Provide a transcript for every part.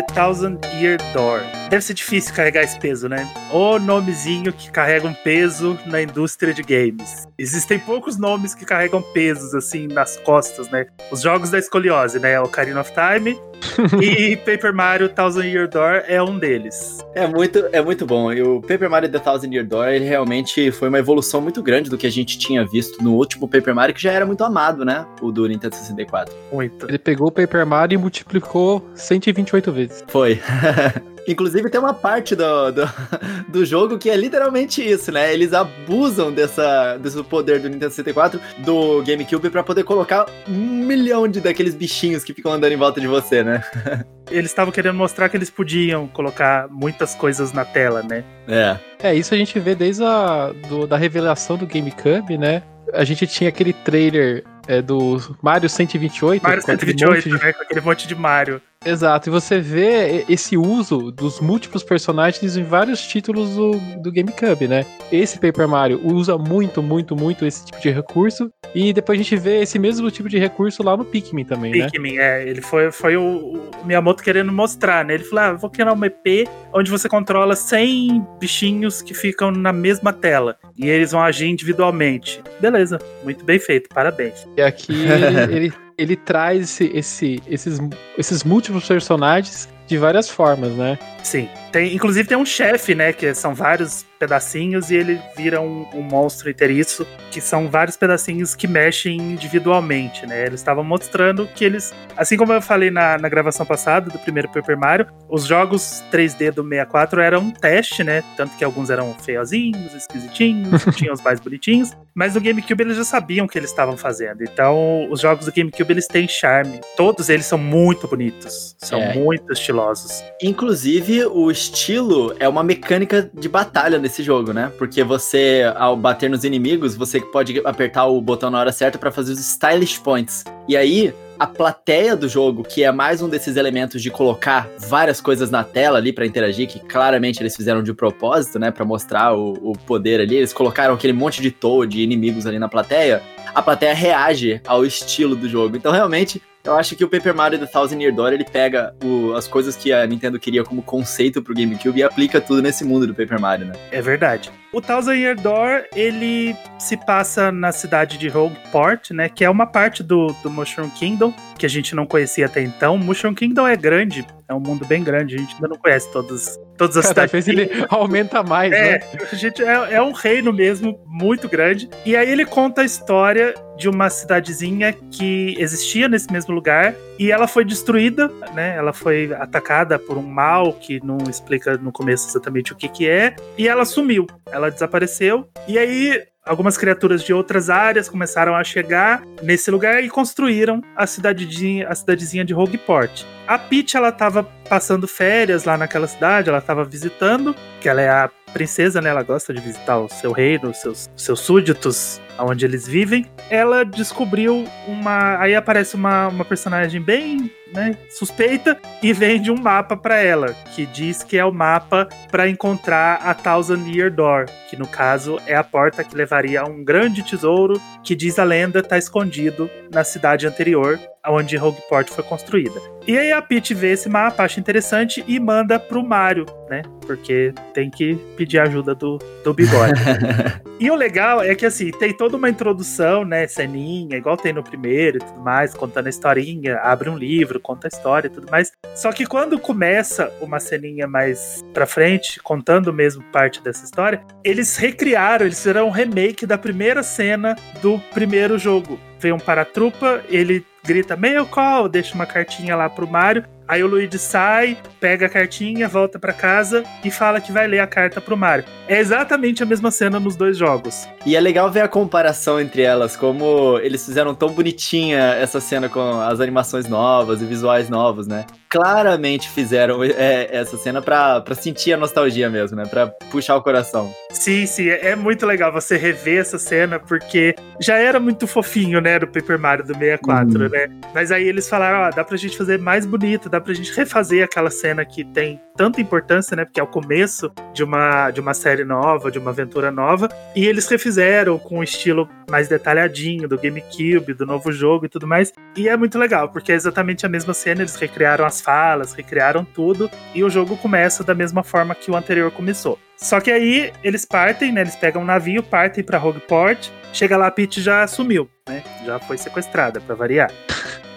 The Thousand Year Door. Deve ser difícil carregar esse peso, né? O nomezinho que carrega um peso na indústria de games. Existem poucos nomes que carregam pesos assim nas costas, né? Os jogos da escoliose, né? Ocarina of Time, e Paper Mario Thousand Year Door é um deles. É muito, é muito bom. E o Paper Mario The Thousand Year Door ele realmente foi uma evolução muito grande do que a gente tinha visto no último Paper Mario, que já era muito amado, né? O do Nintendo 64. Muito. Ele pegou o Paper Mario e multiplicou 128 vezes. Foi. Inclusive tem uma parte do, do, do, jogo que é literalmente isso, né? Eles abusam dessa, desse poder do Nintendo 64, do GameCube, para poder colocar um milhão de daqueles bichinhos que ficam andando em volta de você, né? Eles estavam querendo mostrar que eles podiam colocar muitas coisas na tela, né? É. É, isso a gente vê desde a do, da revelação do GameCube, né? A gente tinha aquele trailer é, do Mario 128. Mario 128, de... né? Com aquele monte de Mario. Exato, e você vê esse uso dos múltiplos personagens em vários títulos do, do GameCube, né? Esse Paper Mario usa muito, muito, muito esse tipo de recurso. E depois a gente vê esse mesmo tipo de recurso lá no Pikmin também, Pikmin, né? Pikmin, é. Ele foi, foi o, o, Miyamoto querendo mostrar, né? Ele falou: ah, vou criar um EP onde você controla 100 bichinhos que ficam na mesma tela. E eles vão agir individualmente. Beleza, muito bem feito, parabéns. E aqui ele ele traz esse, esse, esses, esses múltiplos personagens de várias formas, né? Sim. Tem, inclusive tem um chefe, né? Que são vários pedacinhos e ele vira um, um, monstro inteiriço, que são vários pedacinhos que mexem individualmente, né? Eles estavam mostrando que eles, assim como eu falei na, na gravação passada do primeiro Paper Mario, os jogos 3D do 64 eram um teste, né? Tanto que alguns eram feiozinhos, esquisitinhos, tinham os mais bonitinhos, mas no GameCube eles já sabiam o que eles estavam fazendo. Então, os jogos do GameCube eles têm charme. Todos eles são muito bonitos, são é. muito estilosos. Inclusive, o estilo é uma mecânica de batalha nesse jogo, né? Porque você, ao bater nos inimigos, você pode apertar o botão na hora certa para fazer os stylish points. E aí, a plateia do jogo, que é mais um desses elementos de colocar várias coisas na tela ali para interagir, que claramente eles fizeram de propósito, né, para mostrar o, o, poder ali. Eles colocaram aquele monte de Toad e inimigos ali na plateia. A plateia reage ao estilo do jogo. Então, realmente, eu acho que o Paper Mario The Thousand Year Door, ele pega o, as coisas que a Nintendo queria como conceito pro GameCube e aplica tudo nesse mundo do Paper Mario, né? É verdade. O Thousand Year Door, ele se passa na cidade de Rogueport, né? Que é uma parte do, do Mushroom Kingdom, que a gente não conhecia até então. Mushroom Kingdom é grande, é um mundo bem grande, a gente ainda não conhece todas, todas as Cada cidades. Ele aumenta mais, é, né? A gente é, é um reino mesmo, muito grande. E aí ele conta a história de uma cidadezinha que existia nesse mesmo lugar e ela foi destruída, né? Ela foi atacada por um mal que não explica no começo exatamente o que que é e ela sumiu, ela desapareceu. E aí algumas criaturas de outras áreas começaram a chegar nesse lugar e construíram a cidadezinha, a cidadezinha de Rogueport. A Peach ela estava passando férias lá naquela cidade, ela estava visitando, que ela é a princesa, né? Ela gosta de visitar o seu reino, os seus, seus súditos, onde eles vivem. Ela descobriu uma. Aí aparece uma, uma personagem bem né, suspeita e vende um mapa para ela, que diz que é o mapa para encontrar a Thousand Year Door, que no caso é a porta que levaria a um grande tesouro que diz a lenda está escondido na cidade anterior, onde Rogueport foi construída. E aí a Peach vê esse mapa, acha interessante e manda pro Mario, né? Porque tem que pedir ajuda do, do bigode. e o legal é que assim, tem toda uma introdução, né? Ceninha, igual tem no primeiro e tudo mais, contando a historinha, abre um livro, conta a história e tudo mais. Só que quando começa uma ceninha mais pra frente, contando mesmo parte dessa história, eles recriaram, eles fizeram um remake da primeira cena do primeiro jogo. Vem um paratrupa, ele grita mail call, deixa uma cartinha lá pro Mario. Aí o Luigi sai, pega a cartinha, volta para casa e fala que vai ler a carta pro Mario. É exatamente a mesma cena nos dois jogos. E é legal ver a comparação entre elas, como eles fizeram tão bonitinha essa cena com as animações novas e visuais novos, né? Claramente fizeram é, essa cena pra, pra sentir a nostalgia mesmo, né? Pra puxar o coração. Sim, sim, é, é muito legal você rever essa cena, porque já era muito fofinho, né, do Paper Mario do 64, hum. né? Mas aí eles falaram, ó, dá pra gente fazer mais bonito, dá pra gente refazer aquela cena que tem tanta importância, né? Porque é o começo de uma, de uma série nova, de uma aventura nova. E eles refizeram com um estilo mais detalhadinho do GameCube, do novo jogo e tudo mais. E é muito legal, porque é exatamente a mesma cena, eles recriaram as falas, recriaram tudo, e o jogo começa da mesma forma que o anterior começou. Só que aí eles partem, né? Eles pegam um navio, partem para Rogueport. Chega lá, a Peach já sumiu, né? Já foi sequestrada, para variar.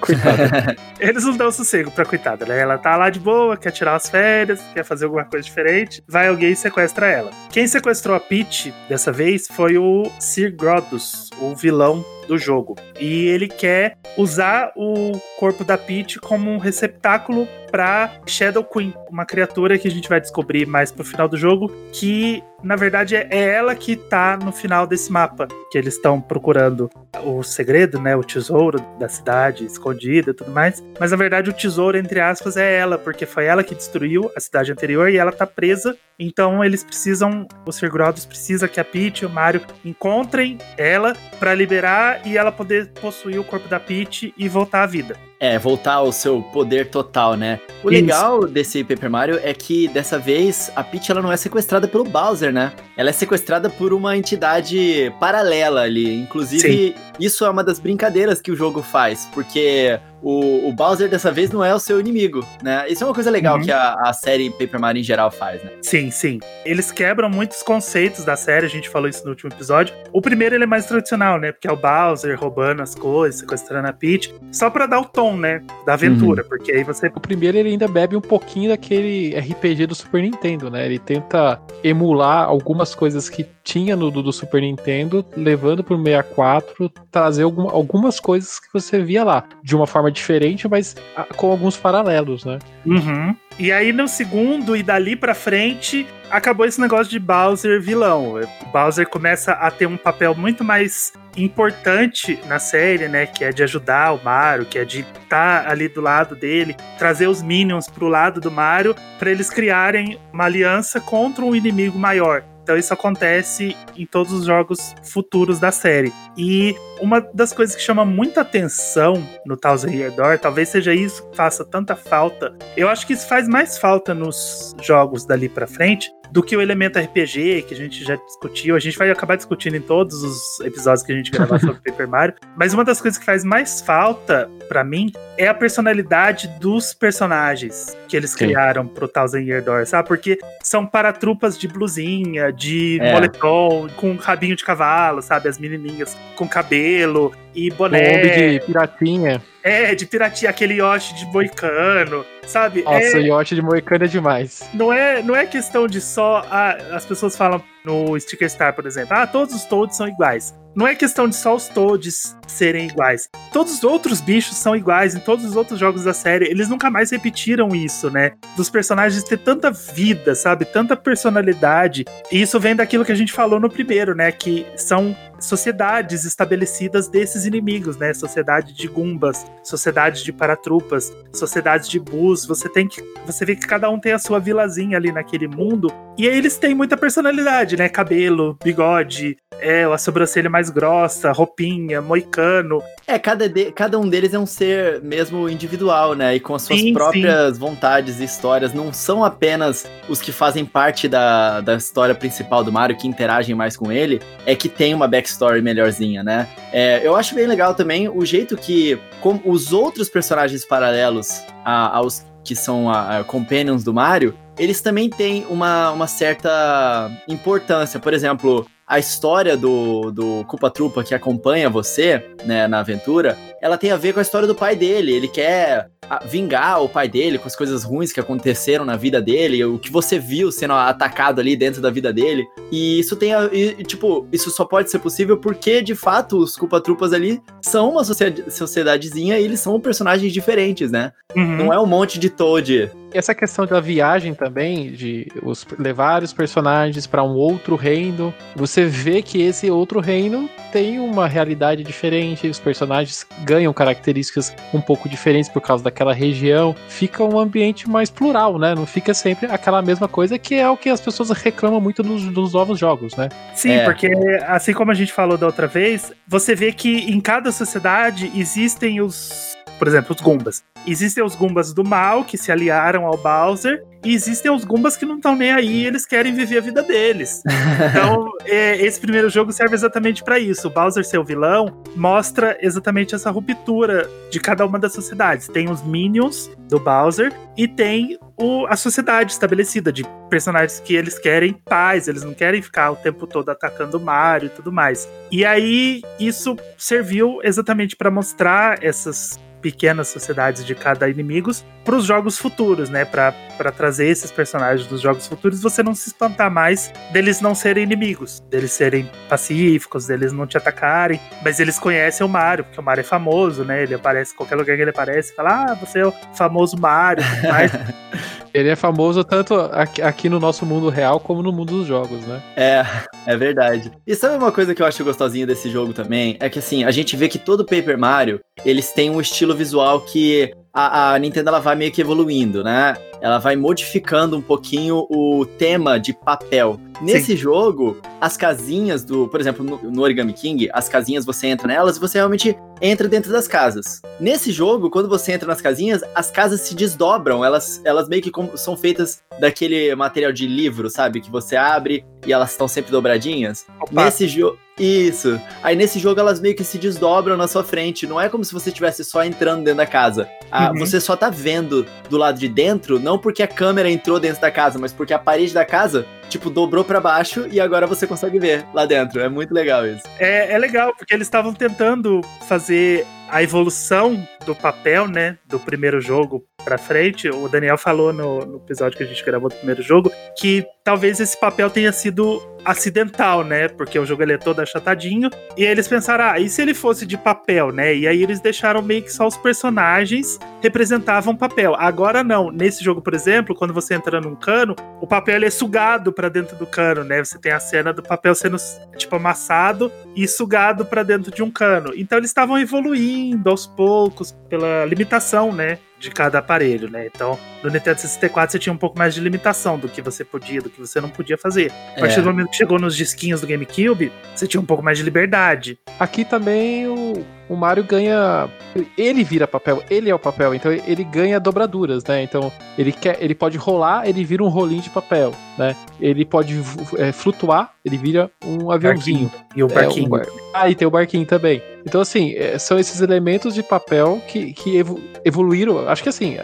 Coitada. Eles não dão sossego pra coitada, né? Ela tá lá de boa, quer tirar as férias, quer fazer alguma coisa diferente. Vai alguém e sequestra ela. Quem sequestrou a Peach dessa vez foi o Sir Grodus, o vilão do jogo. E ele quer usar o corpo da Peach como um receptáculo para Shadow Queen, uma criatura que a gente vai descobrir mais pro final do jogo, que na verdade é ela que tá no final desse mapa, que eles estão procurando o segredo, né, o tesouro da cidade escondida e tudo mais. Mas na verdade o tesouro entre aspas é ela, porque foi ela que destruiu a cidade anterior e ela tá presa. Então eles precisam, os Sir Grodus precisa que a Peach e o Mario encontrem ela para liberar e ela poder possuir o corpo da Peach e voltar à vida. É, voltar ao seu poder total, né? O Isso. legal desse Paper Mario é que dessa vez a Peach ela não é sequestrada pelo Bowser, né? Ela é sequestrada por uma entidade paralela ali. Inclusive, Sim. isso é uma das brincadeiras que o jogo faz, porque o, o Bowser dessa vez não é o seu inimigo, né? Isso é uma coisa legal uhum. que a, a série Paper Mario em geral faz, né? Sim, sim. Eles quebram muitos conceitos da série, a gente falou isso no último episódio. O primeiro ele é mais tradicional, né? Porque é o Bowser roubando as coisas, sequestrando a Peach, só pra dar o tom, né? Da aventura, uhum. porque aí você... O primeiro ele ainda bebe um pouquinho daquele RPG do Super Nintendo, né? Ele tenta emular algumas coisas que tinha no do, Super Nintendo, levando pro 64, trazer algum, algumas coisas que você via lá, de uma forma diferente, mas ah, com alguns paralelos, né? Uhum. E aí no segundo e dali para frente acabou esse negócio de Bowser vilão. Bowser começa a ter um papel muito mais importante na série, né, que é de ajudar o Mario, que é de estar tá ali do lado dele, trazer os minions pro lado do Mario para eles criarem uma aliança contra um inimigo maior. Então isso acontece em todos os jogos futuros da série. E uma das coisas que chama muita atenção no Thousand Year Door, talvez seja isso que faça tanta falta. Eu acho que isso faz mais falta nos jogos dali para frente, do que o elemento RPG, que a gente já discutiu. A gente vai acabar discutindo em todos os episódios que a gente gravar sobre Paper Mario. Mas uma das coisas que faz mais falta para mim é a personalidade dos personagens que eles Sim. criaram pro Thousand Year Door, sabe? Porque são paratrupas de blusinha, de é. moletom, com rabinho de cavalo, sabe? As menininhas com cabelo e boné. de piratinha. É, de piratinha, aquele Yoshi de moicano, sabe? Nossa, é... o Yoshi de moicano é demais. Não é, não é questão de só. Ah, as pessoas falam no Sticker Star, por exemplo, ah, todos os Toads são iguais. Não é questão de só os Toads serem iguais. Todos os outros bichos são iguais em todos os outros jogos da série. Eles nunca mais repetiram isso, né? Dos personagens ter tanta vida, sabe? Tanta personalidade. E isso vem daquilo que a gente falou no primeiro, né? Que são sociedades estabelecidas desses inimigos, né? Sociedade de Gumbas, sociedade de paratrupas, sociedades de Bus. Você tem que. Você vê que cada um tem a sua vilazinha ali naquele mundo. E eles têm muita personalidade, né? Cabelo, bigode, é, a sobrancelha mais grossa, roupinha, moicano. É, cada, de, cada um deles é um ser mesmo individual, né? E com as suas sim, próprias sim. vontades e histórias. Não são apenas os que fazem parte da, da história principal do Mario, que interagem mais com ele, é que tem uma backstory melhorzinha, né? É, eu acho bem legal também o jeito que como os outros personagens paralelos a, aos que são a, a companions do Mario, eles também têm uma, uma certa importância. Por exemplo, a história do, do Culpa Trupa que acompanha você, né, na aventura, ela tem a ver com a história do pai dele. Ele quer vingar o pai dele com as coisas ruins que aconteceram na vida dele, o que você viu sendo atacado ali dentro da vida dele. E isso tem, a, e, tipo, isso só pode ser possível porque, de fato, os culpa-trupas ali são uma sociedadezinha e eles são personagens diferentes, né? Uhum. Não é um monte de Toad essa questão da viagem também, de os, levar os personagens para um outro reino, você vê que esse outro reino tem uma realidade diferente, os personagens ganham características um pouco diferentes por causa daquela região, fica um ambiente mais plural, né? Não fica sempre aquela mesma coisa que é o que as pessoas reclamam muito nos, nos novos jogos, né? Sim, é. porque assim como a gente falou da outra vez, você vê que em cada sociedade existem os por exemplo, os Goombas. Existem os Goombas do mal, que se aliaram ao Bowser, e existem os Goombas que não estão nem aí, eles querem viver a vida deles. Então, é, esse primeiro jogo serve exatamente para isso. O Bowser ser o vilão mostra exatamente essa ruptura de cada uma das sociedades. Tem os Minions do Bowser e tem o, a sociedade estabelecida de personagens que eles querem paz, eles não querem ficar o tempo todo atacando o Mario e tudo mais. E aí isso serviu exatamente para mostrar essas pequenas sociedades de cada inimigos para os jogos futuros, né? Para trazer esses personagens dos jogos futuros, você não se espantar mais deles não serem inimigos, deles serem pacíficos, deles não te atacarem, mas eles conhecem o Mario, porque o Mario é famoso, né? Ele aparece qualquer lugar que ele aparece, fala: "Ah, você é o famoso Mario", mas Ele é famoso tanto aqui no nosso mundo real como no mundo dos jogos, né? É, é verdade. E sabe uma coisa que eu acho gostosinha desse jogo também? É que assim, a gente vê que todo Paper Mario, eles têm um estilo visual que a, a, Nintendo ela vai meio que evoluindo, né? Ela vai modificando um pouquinho o tema de papel. Nesse Sim. jogo, as casinhas do, por exemplo, no, no, Origami King, as casinhas você entra nelas e você realmente entra dentro das casas. Nesse jogo, quando você entra nas casinhas, as casas se desdobram, elas, elas meio que são feitas daquele material de livro, sabe? Que você abre e elas estão sempre dobradinhas. Opa. Nesse jogo. Isso. Aí nesse jogo elas meio que se desdobram na sua frente. Não é como se você estivesse só entrando dentro da casa. Ah, uhum. Você só tá vendo do lado de dentro, não porque a câmera entrou dentro da casa, mas porque a parede da casa, tipo, dobrou para baixo e agora você consegue ver lá dentro. É muito legal isso. É, é legal, porque eles estavam tentando fazer a evolução do papel, né, do primeiro jogo para frente. O Daniel falou no, no, episódio que a gente gravou do primeiro jogo que talvez esse papel tenha sido acidental, né, porque o jogo ele é todo achatadinho. E aí eles pensaram, ah, e se ele fosse de papel, né? E aí eles deixaram meio que só os personagens representavam papel. Agora não. Nesse jogo, por exemplo, quando você entra num cano, o papel é sugado para dentro do cano, né? Você tem a cena do papel sendo tipo amassado e sugado para dentro de um cano. Então eles estavam evoluindo indo aos poucos pela limitação, né? de cada aparelho, né? Então, no Nintendo 64 você tinha um pouco mais de limitação do que você podia, do que você não podia fazer. A partir é. do momento que chegou nos disquinhos do GameCube, você tinha um pouco mais de liberdade. Aqui também o, o Mario ganha. Ele vira papel, ele é o papel, então ele ganha dobraduras, né? Então ele quer, ele pode rolar, ele vira um rolinho de papel, né? Ele pode é, flutuar, ele vira um aviãozinho. Barquinho. E o barquinho. É, um bar... Ah, e tem o barquinho também. Então, assim, é, são esses elementos de papel que, que evoluíram acho que assim,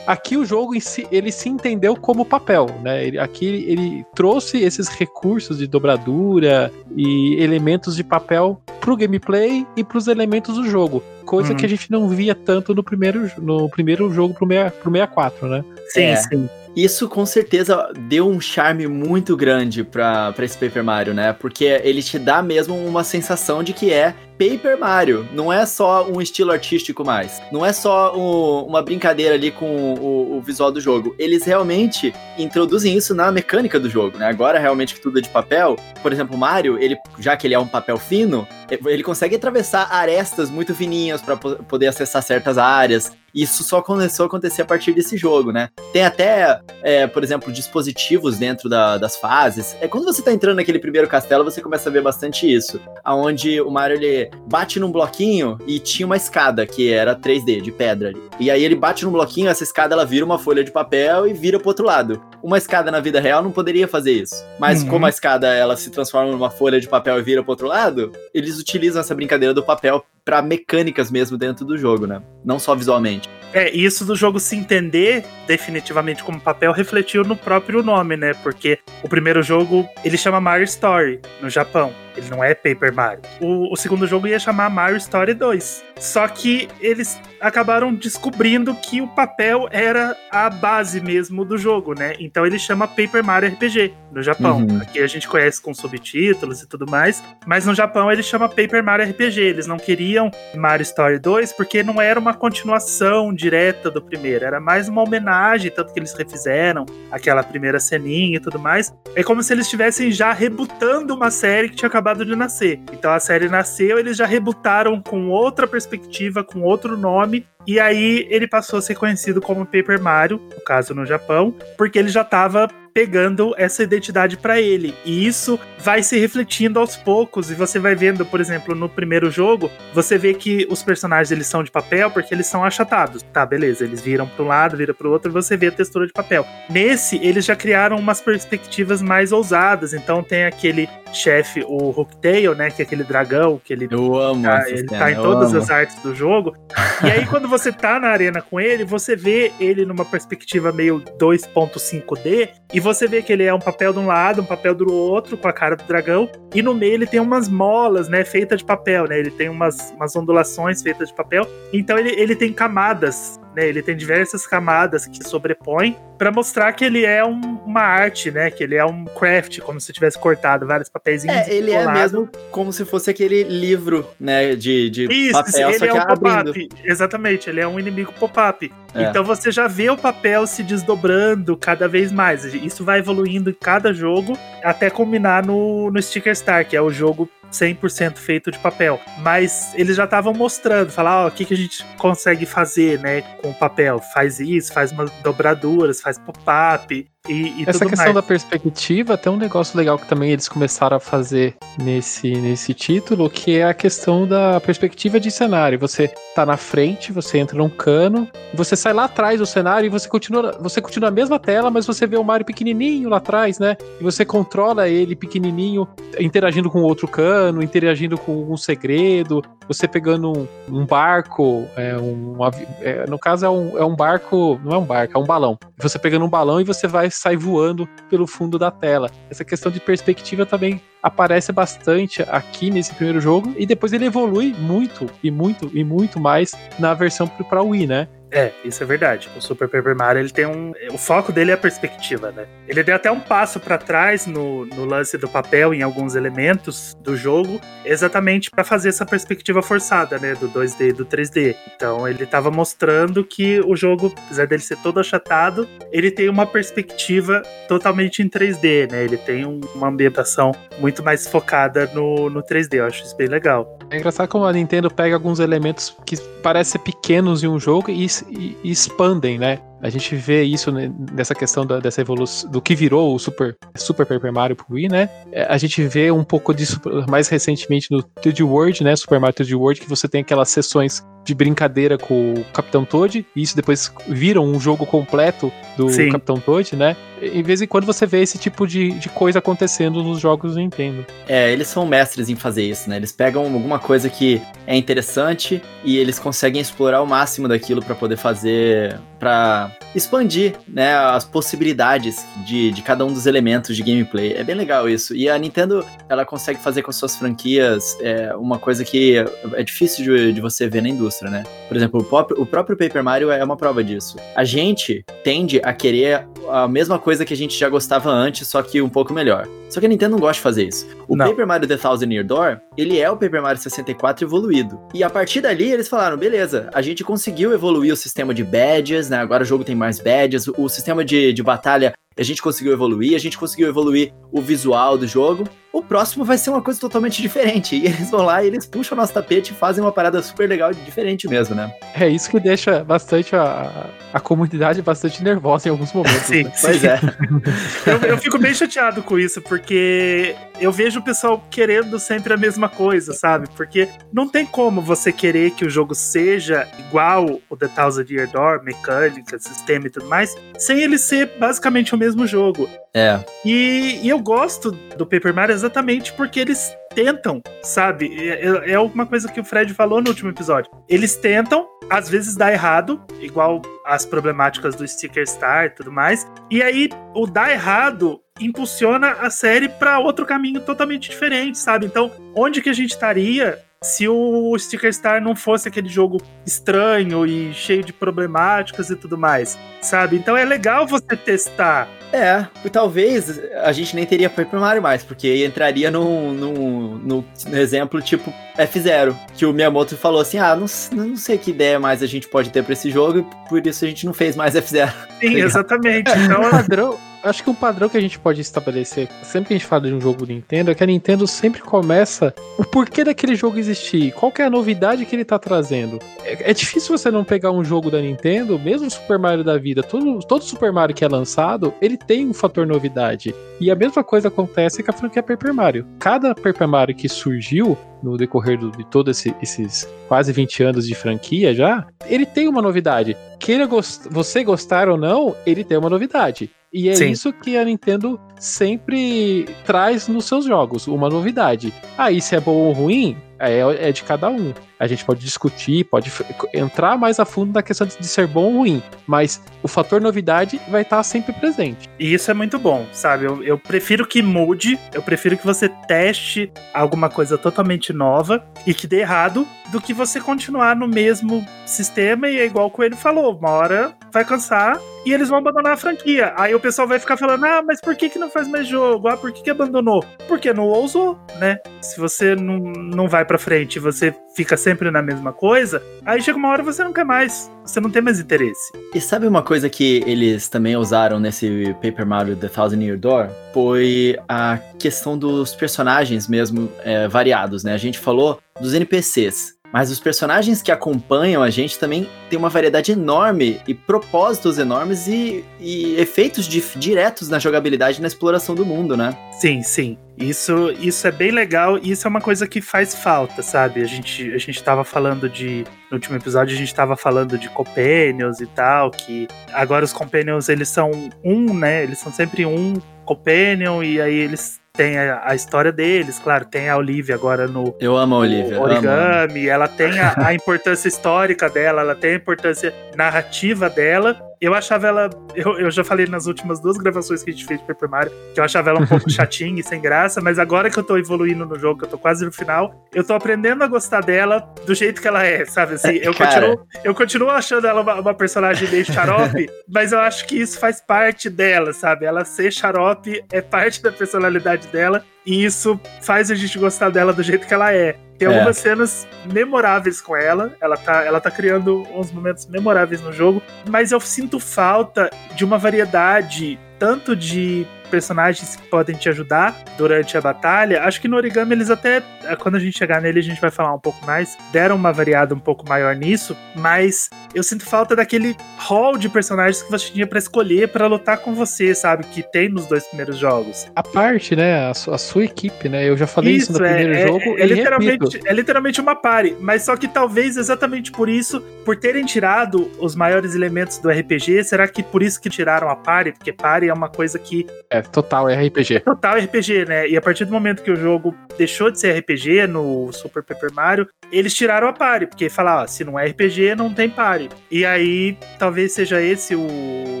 aqui o jogo em si, ele se entendeu como papel, né? Ele, aqui ele, ele trouxe esses recursos de dobradura e elementos de papel pro gameplay e pros elementos do jogo. Coisa uhum. que a gente não via tanto no primeiro, no primeiro jogo pro, meia, pro 64, né? Sim, é. sim. Isso com certeza deu um charme muito grande para esse Paper Mario, né? Porque ele te dá mesmo uma sensação de que é Paper Mario. Não é só um estilo artístico mais. Não é só um, uma brincadeira ali com o, o, visual do jogo. Eles realmente introduzem isso na mecânica do jogo, né? Agora realmente que tudo é de papel. Por exemplo, Mario, ele, já que ele é um papel fino, ele consegue atravessar arestas muito fininhas para poder acessar certas áreas. Isso só começou a acontecer a partir desse jogo, né? Tem até, é, por exemplo, dispositivos dentro da, das fases. É quando você tá entrando naquele primeiro castelo, você começa a ver bastante isso. Aonde o Mario ele bate num bloquinho e tinha uma escada que era 3D, de pedra ali. E aí ele bate num bloquinho, essa escada ela vira uma folha de papel e vira pro outro lado. Uma escada na vida real não poderia fazer isso. Mas uhum. como a escada ela se transforma numa folha de papel e vira pro outro lado, eles utilizam essa brincadeira do papel para mecânicas mesmo dentro do jogo, né? Não só visualmente. É, isso do jogo se entender definitivamente como papel refletiu no próprio nome, né? Porque o primeiro jogo ele chama Mario Story no Japão. Ele não é Paper Mario. O, o, segundo jogo ia chamar Mario Story 2. Só que eles acabaram descobrindo que o papel era a base mesmo do jogo, né? Então ele chama Paper Mario RPG no Japão. Uhum. Aqui a gente conhece com subtítulos e tudo mais. Mas no Japão ele chama Paper Mario RPG. Eles não queriam Mario Story 2 porque não era uma continuação direta do primeiro. Era mais uma homenagem, tanto que eles refizeram aquela primeira ceninha e tudo mais. É como se eles estivessem já rebutando uma série que tinha acabado acabado de nascer. Então a série nasceu, eles já rebutaram com outra perspectiva, com outro nome, e aí ele passou a ser conhecido como Paper Mario, no caso no Japão, porque ele já estava pegando essa identidade para ele. E isso vai se refletindo aos poucos e você vai vendo, por exemplo, no primeiro jogo, você vê que os personagens eles são de papel porque eles são achatados. Tá, beleza, eles viram para um lado, viram para o outro e você vê a textura de papel. Nesse, eles já criaram umas perspectivas mais ousadas, então tem aquele chefe, o Hooktail, né, que é aquele dragão que ele Eu amo tá, ele cena, tá em todas amo. as artes do jogo. E aí, quando você tá na arena com ele, você vê ele numa perspectiva meio 2.5D, e você vê que ele é um papel de um lado, um papel do outro, com a cara do dragão, e no meio ele tem umas molas, né, feitas de papel, né? Ele tem umas, umas ondulações feitas de papel. Então ele, ele tem camadas, né? Ele tem diversas camadas que sobrepõem para mostrar que ele é um- uma arte, né? Que ele é um craft, como se tivesse cortado vários papeizinhos. É, ele é mesmo como se fosse aquele livro, né, de, de Isso, papel, ele é um pop-up. Exatamente, ele é um inimigo pop-up. É. Então você já vê o papel se desdobrando cada vez mais. Isso vai evoluindo em cada jogo até culminar no, no Sticker Star, que é o jogo 100% feito de papel. Mas eles já estavam mostrando, falar, ó, o que, que a gente consegue fazer, né, com o papel. Faz isso, faz umas dobraduras, faz pop-up e, e Essa questão mais. da perspectiva, tem um negócio legal que também eles começaram a fazer nesse, nesse título, que é a questão da perspectiva de cenário. Você tá na frente, você entra num cano, você sai lá atrás do cenário e você continua, você continua na mesma tela, mas você vê o Mario pequenininho lá atrás, né? E você controla ele pequenininho, interagindo com outro cano, interagindo com um segredo, você pegando um, um barco, é, um, é, no caso é um, é um barco, não é um barco, é um balão. Você pegando um balão e você vai sair voando pelo fundo da tela. Essa questão de perspectiva também aparece bastante aqui nesse primeiro jogo e depois ele evolui muito e muito e muito mais na versão para Wii, né? É, isso é verdade. O Super Paper Mario, ele tem um. O foco dele é a perspectiva, né? Ele deu até um passo pra trás no, no lance do papel em alguns elementos do jogo, exatamente pra fazer essa perspectiva forçada, né? Do 2D e do 3D. Então ele tava mostrando que o jogo, apesar dele ser todo achatado, ele tem uma perspectiva totalmente em 3D, né? Ele tem um- uma ambientação muito mais focada no, no 3D. Eu acho isso bem legal. É engraçado como a Nintendo pega alguns elementos que parecem pequenos em um jogo e, e- e expandem, né? A gente vê isso né, nessa questão da- dessa evolução, do que virou o Super, Super Paper Mario pro Wii, né? É, A gente vê um pouco disso mais recentemente no 3D World, né? Super Mario 3D World, que você tem aquelas sessões de brincadeira com o Capitão Toad, e isso depois vira um jogo completo do Sim. Capitão Toad, né? Em vez em quando você vê esse tipo de, de coisa acontecendo nos jogos do Nintendo. É, eles são mestres em fazer isso, né? Eles pegam alguma coisa que é interessante e eles conseguem explorar o máximo daquilo pra poder fazer, Pra expandir, né, as possibilidades de, de cada um dos elementos de gameplay. É bem legal isso. E a Nintendo, ela consegue fazer com suas franquias é, uma coisa que é difícil de, de você ver na indústria, né? Por exemplo, o, pop- o próprio Paper Mario é uma prova disso. A gente tende a querer a mesma coisa que a gente já gostava antes, só que um pouco melhor. Só que a Nintendo não gosta de fazer isso. O Não. Paper Mario The Thousand Year Door, ele é o Paper Mario 64 evoluído. E a partir dali eles falaram, beleza, a gente conseguiu evoluir o sistema de badges, né? Agora o jogo tem mais badges, o, sistema de, de batalha a gente conseguiu evoluir, a gente conseguiu evoluir o visual do jogo. O próximo vai ser uma coisa totalmente diferente. E eles vão lá e eles puxam o nosso tapete e fazem uma parada super legal e diferente mesmo, né? É isso que deixa bastante a, a comunidade bastante nervosa em alguns momentos. Sim, né? Pois é. Eu, eu fico bem chateado com isso, porque eu vejo o pessoal querendo sempre a mesma coisa, sabe? Porque não tem como você querer que o jogo seja igual o The Thousand Year Door, mecânica, sistema e tudo mais, sem ele ser basicamente o mesmo jogo. É. E, e eu gosto do Paper Mario exatamente porque eles tentam, sabe? É, é- é uma coisa que o Fred falou no último episódio. Eles tentam, às vezes dá errado, igual as problemáticas do Sticker Star e tudo mais. E aí, o dar errado impulsiona a série para outro caminho totalmente diferente, sabe? Então, onde que a gente estaria se o Sticker Star não fosse aquele jogo estranho e cheio de problemáticas e tudo mais, sabe? Então é legal você testar. É, e talvez a gente nem teria Paper Mario mais, porque entraria num, num, num, no exemplo tipo F0, que o Miyamoto falou assim: ah, não, não sei que ideia mais a gente pode ter pra esse jogo, e por isso a gente não fez mais F0. Sim, Legal. exatamente. O Então, padrão, acho que um padrão que a gente pode estabelecer sempre que a gente fala de um jogo Nintendo é que a Nintendo sempre começa o porquê daquele jogo existir, qual é a novidade que ele tá trazendo. É, é difícil você não pegar um jogo da Nintendo, mesmo Super Mario da vida, todo, todo Super Mario que é lançado, ele tem um fator novidade. E a mesma coisa acontece com a franquia Paper Mario. Cada Paper Mario que surgiu, no decorrer do, de todos esse, esses quase 20 anos de franquia já, ele tem uma novidade. Queira gost você gostar ou não, ele tem uma novidade. E é Sim. isso que a Nintendo sempre traz nos seus jogos, uma novidade. Aí, ah, se é bom ou ruim, é, é de cada um. A gente pode discutir, pode entrar mais a fundo na questão de ser bom ou ruim, mas o fator novidade vai estar sempre presente. E isso é muito bom, sabe? Eu, eu prefiro que mude, eu prefiro que você teste alguma coisa totalmente nova e que dê errado, do que você continuar no mesmo sistema e é igual o Coelho falou, uma hora vai cansar e eles vão abandonar a franquia. Aí o pessoal vai ficar falando: ah, mas por que, que não faz mais jogo? Ah, por que, que abandonou? Porque não ousou, né? Se você não, não vai pra frente você fica sempre na mesma coisa, aí chega uma hora você não quer mais. Você não tem mais interesse. E sabe uma coisa que eles também usaram nesse Paper Mario The Thousand Year Door? Foi a questão dos personagens mesmo é, variados, né? A gente falou dos NPCs. Mas os personagens que acompanham a gente também tem uma variedade enorme e propósitos enormes e, e efeitos de, diretos na jogabilidade e na exploração do mundo, né? Sim, sim. Isso, isso é bem legal e isso é uma coisa que faz falta, sabe? A gente, a gente tava falando de. No último episódio, a gente tava falando de companions e tal, que agora os companions eles são um, né? Eles são sempre um companion e aí eles tem a, a, história deles, claro, tem a Olivia agora no. Eu amo a Olivia. Origami, ela tem a, a importância histórica dela, ela tem a importância narrativa dela, eu achava ela. Eu, eu já falei nas últimas duas gravações que a gente fez de Paper Mario que eu achava ela um pouco chatinha e sem graça, mas agora que eu tô evoluindo no jogo, que eu tô quase no final, eu tô aprendendo a gostar dela do jeito que ela é, sabe? Assim, eu, continuo, eu continuo achando ela uma, uma personagem meio xarope, mas eu acho que isso faz parte dela, sabe? Ela ser xarope é parte da personalidade dela e isso faz a gente gostar dela do jeito que ela é. Tem é. algumas cenas memoráveis com ela. Ela tá, ela tá criando uns momentos memoráveis no jogo. Mas eu sinto falta de uma variedade tanto de personagens que podem te ajudar durante a batalha. Acho que no Origami eles até, eh, quando a gente chegar nele, a gente vai falar um pouco mais, deram uma variada um pouco maior nisso, mas eu sinto falta daquele hall de personagens que você tinha para escolher para lutar com você, sabe? Que tem nos dois primeiros jogos. A parte, né? A, su a sua equipe, né? Eu já falei isso, isso no é, primeiro é, jogo. É, é literalmente, é literalmente uma pare, mas só que talvez exatamente por isso, por terem tirado os maiores elementos do RPG, será que por isso que tiraram a pare? Porque pare é uma coisa que. É, total RPG. Total RPG, né? E a partir do momento que o jogo deixou de ser RPG no Super Paper Mario, eles tiraram a pare, porque falaram, se não é RPG, não tem pare. E aí, talvez seja esse o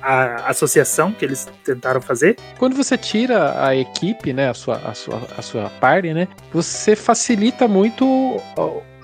a associação que eles tentaram fazer. Quando você tira a equipe, né, a sua a sua a sua party, né, você facilita muito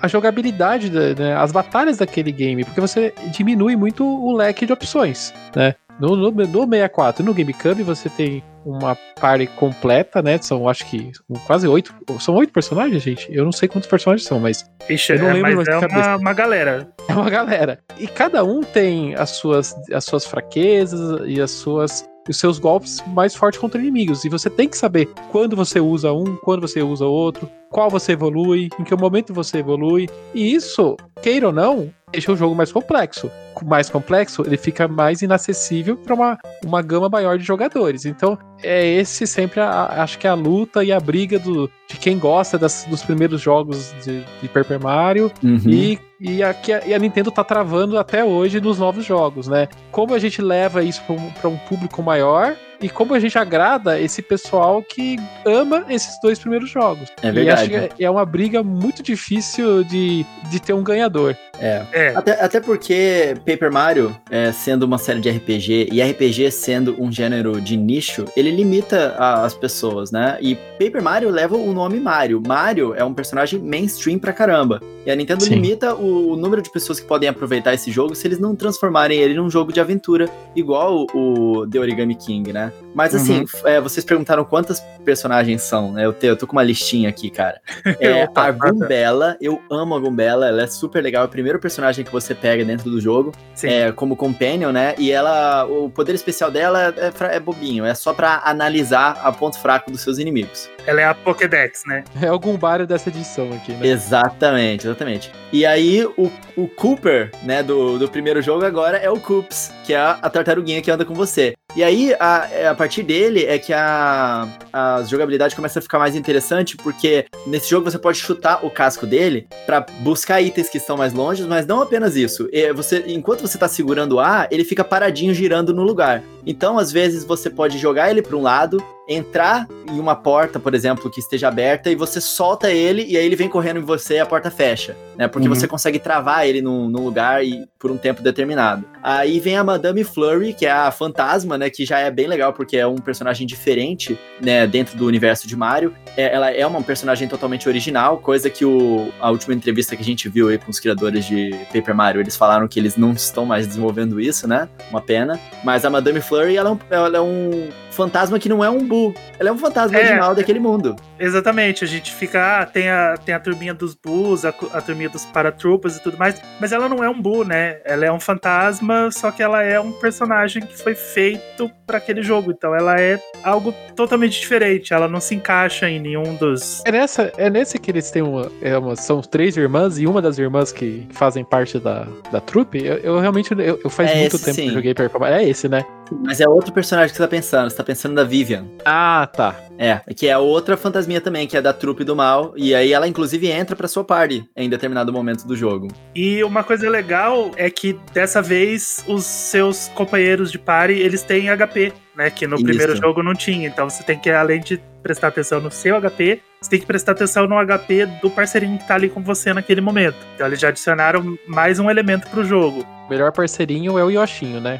a jogabilidade, né, as batalhas daquele game, porque você diminui muito o leque de opções, né? No, no, no 64 no GameCube você tem uma party completa, né? São acho que quase oito. São oito personagens, gente? Eu não sei quantos personagens são, mas. Ixi, eu não é, lembro mas é uma, uma, galera. É uma galera. E cada um tem as suas, as suas fraquezas e as suas os seus golpes mais fortes contra inimigos. E você tem que saber quando você usa um, quando você usa outro, qual você evolui, em que momento você evolui. E isso, queira ou não, deixa o jogo mais complexo. Mais complexo, ele fica mais inacessível para uma, uma gama maior de jogadores. Então, é esse sempre, a, acho que é a luta e a briga do, de quem gosta das, dos primeiros jogos de, de Paper Mario uhum. e, e, a, e a Nintendo tá travando até hoje nos novos jogos, né? Como a gente leva isso para um público maior e como a gente agrada esse pessoal que ama esses dois primeiros jogos. É verdade. E acho que é uma briga muito difícil de, de ter um ganhador. É. é. Até, até porque Paper Mario, é, sendo uma série de RPG, e RPG sendo um gênero de nicho, ele limita a, as pessoas, né? E Paper Mario leva o nome Mario. Mario é um personagem mainstream pra caramba. E a Nintendo Sim. limita o, o, número de pessoas que podem aproveitar esse jogo se eles não transformarem ele num jogo de aventura, igual o, o The Origami King, né? Mas assim, uhum. é, vocês perguntaram quantas personagens são, né? Eu, te, eu tô com uma listinha aqui, cara. É, a Gumbella, eu amo a Gumbella, ela é super legal. É primeiro personagem que você pega dentro do jogo, Sim. é, como companion, né? E ela, o poder especial dela é, fra- é bobinho, é só pra analisar a ponto fraco dos seus inimigos. Ela é a Pokédex, né? É algum bar dessa edição aqui, né? Exatamente, exatamente. E aí, o, o Cooper, né, do, do primeiro jogo agora é o Coops, que é a, a tartaruguinha que anda com você. E aí, a, é a partir dele, é que a, a jogabilidade começa a ficar mais interessante, porque nesse jogo você pode chutar o casco dele pra buscar itens que estão mais longe, mas não apenas isso. Você, enquanto você tá segurando o A, ele fica paradinho girando no lugar. Então, às vezes, você pode jogar ele pra um lado, entrar em uma porta, por exemplo, que esteja aberta, e você solta ele, e aí ele vem correndo em você e a porta fecha, né? Porque Uhum. você consegue travar ele num, num lugar e por um tempo determinado. Aí vem a Madame Flurry, que é a fantasma, né? Que já é bem legal, porque é um personagem diferente, né? Dentro do universo de Mario. É- ela é uma personagem totalmente original, coisa que o, a última entrevista que a gente viu aí com os criadores de Paper Mario, eles falaram que eles não estão mais desenvolvendo isso, né? Uma pena. Mas a Madame Flurry, ela é um, ela é um fantasma que não é um Boo. Ela é um fantasma É. original daquele mundo. Exatamente, a gente fica, ah, tem a, tem a turminha dos Bulls, a, a turminha dos Paratroopers e tudo mais, mas ela não é um Boo, né? Ela é um fantasma, só que ela é um personagem que foi feito pra aquele jogo, então ela é algo totalmente diferente, ela não se encaixa em nenhum dos... É, nessa, é nesse que eles têm uma, é uma- São três irmãs e uma das irmãs que fazem parte da, da trupe. Eu, eu realmente. Eu, eu faz É muito esse tempo sim. que eu joguei Paper Mario. É esse, né? Mas é outro personagem que você tá pensando. Você tá pensando da Vivian. Ah, tá. É, que é outra fantasminha também, que é da trupe do mal. E aí ela, inclusive, entra pra sua party em determinado momento do jogo. E uma coisa legal é que dessa vez os seus companheiros de party, eles têm HP, né? Que no Isso. primeiro jogo não tinha. Então você tem que, além de prestar atenção no seu HP, você tem que prestar atenção no HP do parceirinho que tá ali com você naquele momento. Então eles já adicionaram mais um elemento pro jogo. O melhor parceirinho é o Yoshinho, né?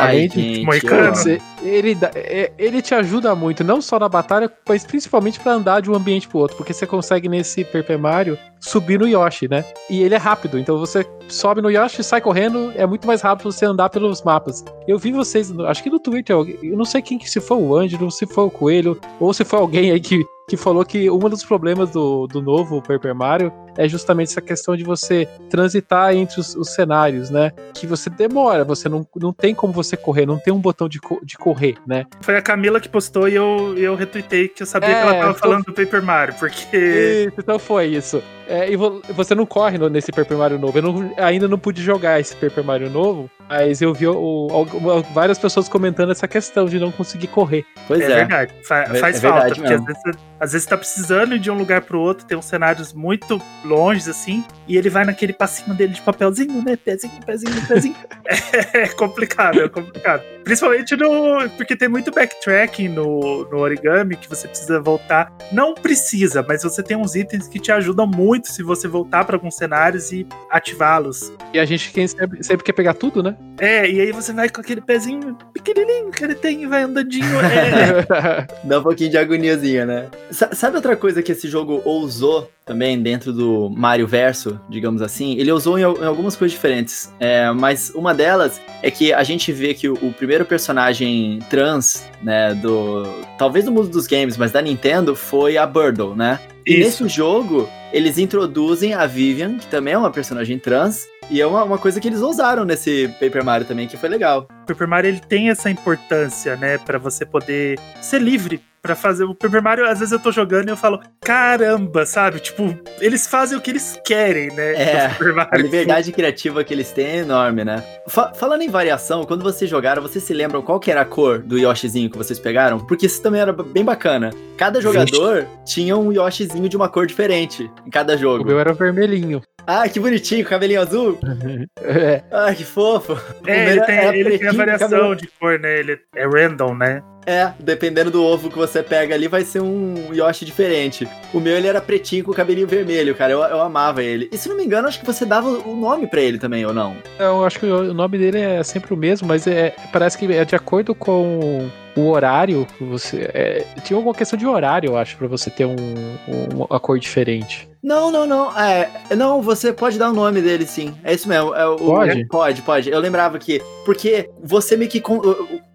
Além de gente, Moicano. ele, é- ele te ajuda muito, não só na batalha, mas principalmente pra andar de um ambiente pro outro, porque você consegue nesse Paper Mario subir no Yoshi, né? E ele é rápido, então você sobe no Yoshi, sai correndo, é muito mais rápido você andar pelos mapas. Eu vi vocês, acho que no Twitter, eu não sei quem que se foi o Ângelo, se foi o Coelho, ou se foi alguém aí que, que falou que um dos problemas do, do novo Paper Mario é justamente essa questão de você transitar entre os, os cenários, né? Que você demora, você não, não tem como você correr, não tem um botão de, co- de correr, né? Foi a Camila que postou e eu, eu retuitei que eu sabia É, que ela tava tô- falando do Paper Mario, porque. Isso, então foi isso. É, e vo- você não corre no- nesse Paper Mario novo. Eu não- ainda não pude jogar esse Paper Mario novo, mas eu vi o- o- várias pessoas comentando essa questão de não conseguir correr. Pois é, é. verdade. Fa- É- faz é falta. porque às vezes, você- às vezes você tá precisando ir de um lugar pro outro, tem uns cenários muito longes, assim, e ele vai naquele passinho dele de papelzinho, né? Pezinho, pezinho, pezinho. é complicado, é complicado. Principalmente no. Porque tem muito backtracking no, no origami que você precisa voltar. Não precisa, mas você tem uns itens que te ajudam muito se você voltar pra alguns cenários e ativá-los. E a gente quem sempre, sempre quer pegar tudo, né? É, e aí você vai com aquele pezinho pequenininho que ele tem e vai andandinho. É, Dá um pouquinho de agoniazinha, né? Sa- sabe outra coisa que esse jogo ousou também dentro do Mario Verso, digamos assim? Ele ousou em, em algumas coisas diferentes. É, mas uma delas é que a gente vê que o, o primeiro personagem trans, né, do. Talvez do mundo dos games, mas da Nintendo, foi a Birdle, né? E Isso. nesse jogo, eles introduzem a Vivian, que também é uma personagem trans, e é uma, uma coisa que eles ousaram nesse Paper Mario também, que foi legal. o Paper Mario ele tem essa importância, né, Pra você poder ser livre pra fazer o Paper Mario. Às vezes eu tô jogando e eu falo, caramba, sabe? Tipo, eles fazem o que eles querem, né? É, Paper A Mario. liberdade criativa que eles têm é enorme, né? Fa- falando em variação, quando vocês jogaram, vocês se lembram qual que era a cor do Yoshizinho que vocês pegaram? Porque isso também era bem bacana. Cada jogador tinha um Yoshizinho de uma cor diferente em cada o jogo. meu era vermelhinho. Ah, que bonitinho, cabelinho azul. É, Ah, que fofo. O É, meu ele tem, ele tem variação cabelo- de cor, né? Ele é random, né? É, dependendo do ovo que você pega ali, vai ser um Yoshi diferente. O meu, ele era pretinho com cabelinho vermelho, cara. Eu, eu amava ele. E se não me engano, acho que você dava o nome pra ele também, ou não? eu acho que o nome dele é sempre o mesmo, mas é, parece que é de acordo com o horário que você. é, tinha alguma questão de horário, eu acho, pra você ter um, um- uma cor diferente. Não, não, não. É, não, você pode dar o nome dele, sim. É isso mesmo. É o, Pode? Pode, pode. Eu lembrava que. Porque você meio que. con-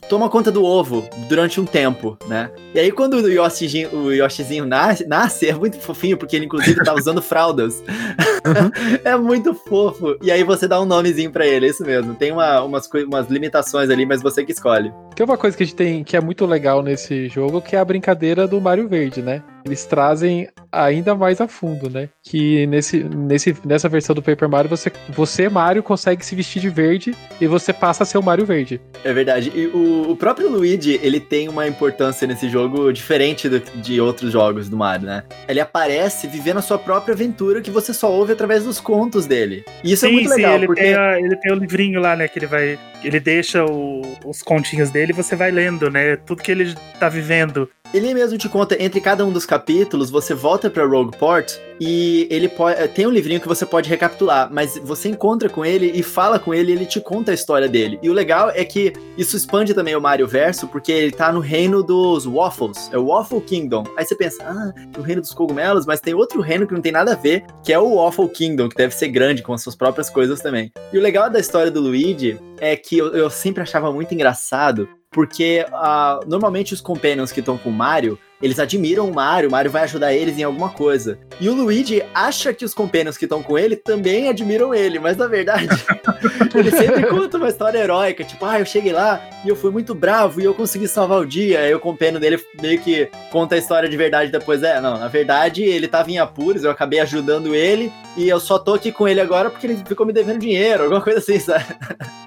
toma conta do ovo durante um tempo, né? E aí quando o Yoshizinho, o Yoshizinho nasce, nasce, é muito fofinho, porque ele inclusive tá usando fraldas. Uhum. é muito fofo. E aí você dá um nomezinho para ele, é isso mesmo. Tem uma, umas, umas limitações ali, mas você que escolhe. Tem uma coisa que a gente tem que é muito legal nesse jogo, que é a brincadeira do Mario Verde, né? Eles trazem ainda mais a fundo, né? Que nesse, nesse, nessa versão do Paper Mario, você, você, Mario, consegue se vestir de verde e você passa a ser o Mario Verde. É verdade. E o, o próprio Luigi, ele tem uma importância nesse jogo diferente do, de outros jogos do Mario, né? Ele aparece vivendo a sua própria aventura que você só ouve através dos contos dele. E isso é sim, é muito sim, legal. Ele, porque... tem a, ele tem o livrinho lá, né? Que ele vai. Ele deixa o, os continhos dele e você vai lendo, né? Tudo que ele tá vivendo. Ele mesmo te conta, entre cada um dos capítulos, você volta pra Rogueport e ele pode, eh, tem um livrinho que você pode recapitular, mas você encontra com ele e fala com ele ele te conta a história dele. E o legal é que isso expande também o Mario Verso, porque ele tá no reino dos Waffles, é o Waffle Kingdom. Aí você pensa, ah, no reino dos cogumelos, mas tem outro reino que não tem nada a ver, que é o Waffle Kingdom, que deve ser grande com as suas próprias coisas também. E o legal da história do Luigi é que eu, eu sempre achava muito engraçado porque uh, normalmente os companions que estão com o Mario, eles admiram o Mario, o Mario vai ajudar eles em alguma coisa. E o Luigi acha que os companions que estão com ele também admiram ele, mas na verdade, ele sempre conta uma história heróica, tipo, ah, eu cheguei lá e eu fui muito bravo e eu consegui salvar o dia. Aí o companion dele meio que conta a história de verdade depois. É, não, na verdade ele tava em apuros, eu acabei ajudando ele e eu só tô aqui com ele agora porque ele ficou me devendo dinheiro, alguma coisa assim, sabe?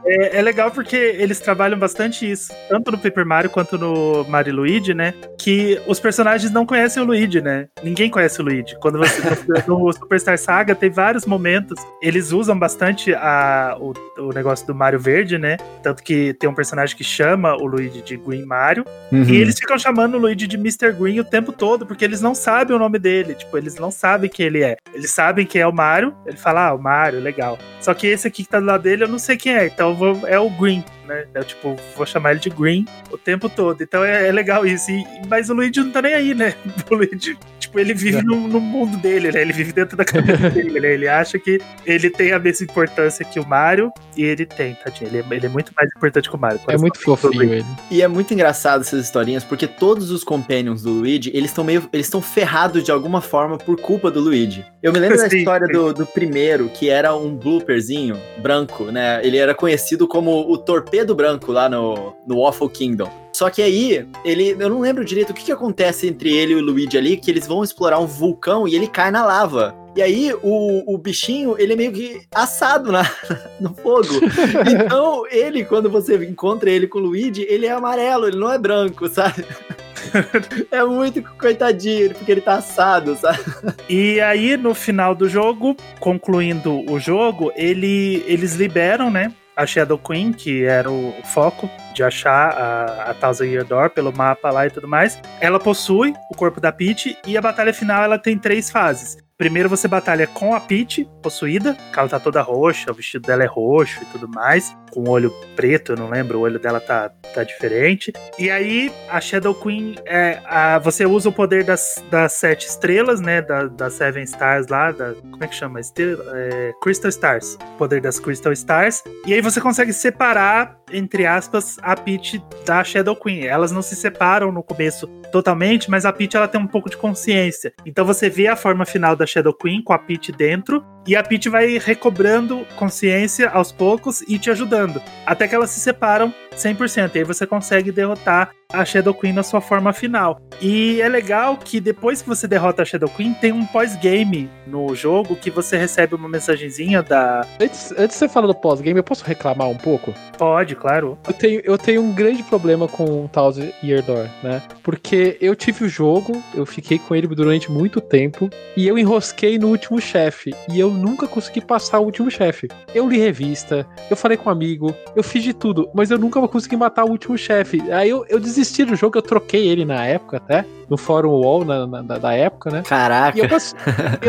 É, é legal porque eles trabalham bastante isso, tanto no Paper Mario quanto no Mario Luigi, né? Que os personagens não conhecem o Luigi, né? Ninguém conhece o Luigi. Quando você no Superstar Saga tem vários momentos, eles usam bastante a, o, o negócio do Mario Verde, né? Tanto que tem um personagem que chama o Luigi de Green Mario, uhum. e eles ficam chamando o Luigi de Mr. Green o tempo todo, porque eles não sabem o nome dele, tipo, eles não sabem quem ele é. Eles sabem que é o Mario, ele fala, ah, o Mario, legal. Só que esse aqui que tá do lado dele, eu não sei quem é, então vou, é o Green né? Eu, tipo, vou chamar ele de Green o tempo todo. Então é, é legal isso. E, mas o Luigi não tá nem aí, né? O Luigi, tipo, ele vive no, no, mundo dele, né? Ele vive dentro da cabeça dele, né? Ele acha que ele tem a mesma importância que o Mario e ele tem, tadinho. Ele é, ele é muito mais importante que o Mario. É muito fofinho ele. E é muito engraçado essas historinhas, porque todos os companions do Luigi, eles estão meio. Eles estão ferrados de alguma forma por culpa do Luigi. Eu me lembro sim, da história do, do primeiro, que era um blooperzinho branco, né? Ele era conhecido como o torpedo torpedo branco lá no, no Waffle Kingdom. Só que aí, ele. Eu não lembro direito o que, que acontece entre ele e o Luigi ali, que eles vão explorar um vulcão e ele cai na lava. E aí, o, o bichinho, ele é meio que assado na, no fogo. Então, ele, quando você encontra ele com o Luigi, ele é amarelo, ele não é branco, sabe? é muito coitadinho, porque ele tá assado, sabe? E aí, no final do jogo, concluindo o jogo, ele, eles liberam, né? A Shadow Queen, que era o foco de achar a, a Thousand Year Door pelo mapa lá e tudo mais. Ela possui o corpo da Peach e a batalha final ela tem três fases. Primeiro você batalha com a Peach, possuída, que ela tá toda roxa, o vestido dela é roxo e tudo mais, com o olho preto, eu não lembro, o olho dela tá, tá diferente. E aí a Shadow Queen, é, a, você usa o poder das, das sete estrelas, né, da, das Seven Stars lá, da, como é que chama? Estrela, é, Crystal Stars, poder das Crystal Stars. E aí você consegue separar, entre aspas, a Peach da Shadow Queen. Elas não se separam no começo totalmente, mas a Peach ela tem um pouco de consciência. Então você vê a forma final da Shadow Queen com a Peach dentro e a Peach vai recobrando consciência aos poucos e te ajudando. Até que elas se separam 100%. E aí você consegue derrotar a Shadow Queen na sua forma final. E é legal que depois que você derrota a Shadow Queen, tem um pós-game no jogo que você recebe uma mensagenzinha da. Antes, antes de você falar do pós-game, eu posso reclamar um pouco? Pode, claro. Eu tenho, eu tenho um grande problema com Thousand Year Door, né? Porque eu tive o jogo, eu fiquei com ele durante muito tempo, e eu enrosquei no último chefe. E eu nunca consegui passar o último chefe. Eu li revista, eu falei com um amigo, eu fiz de tudo, mas eu nunca consegui matar o último chefe. Aí eu, eu desisti do jogo, eu troquei ele na época até, no fórum UOL na, na, da época, né? Caraca! Eu,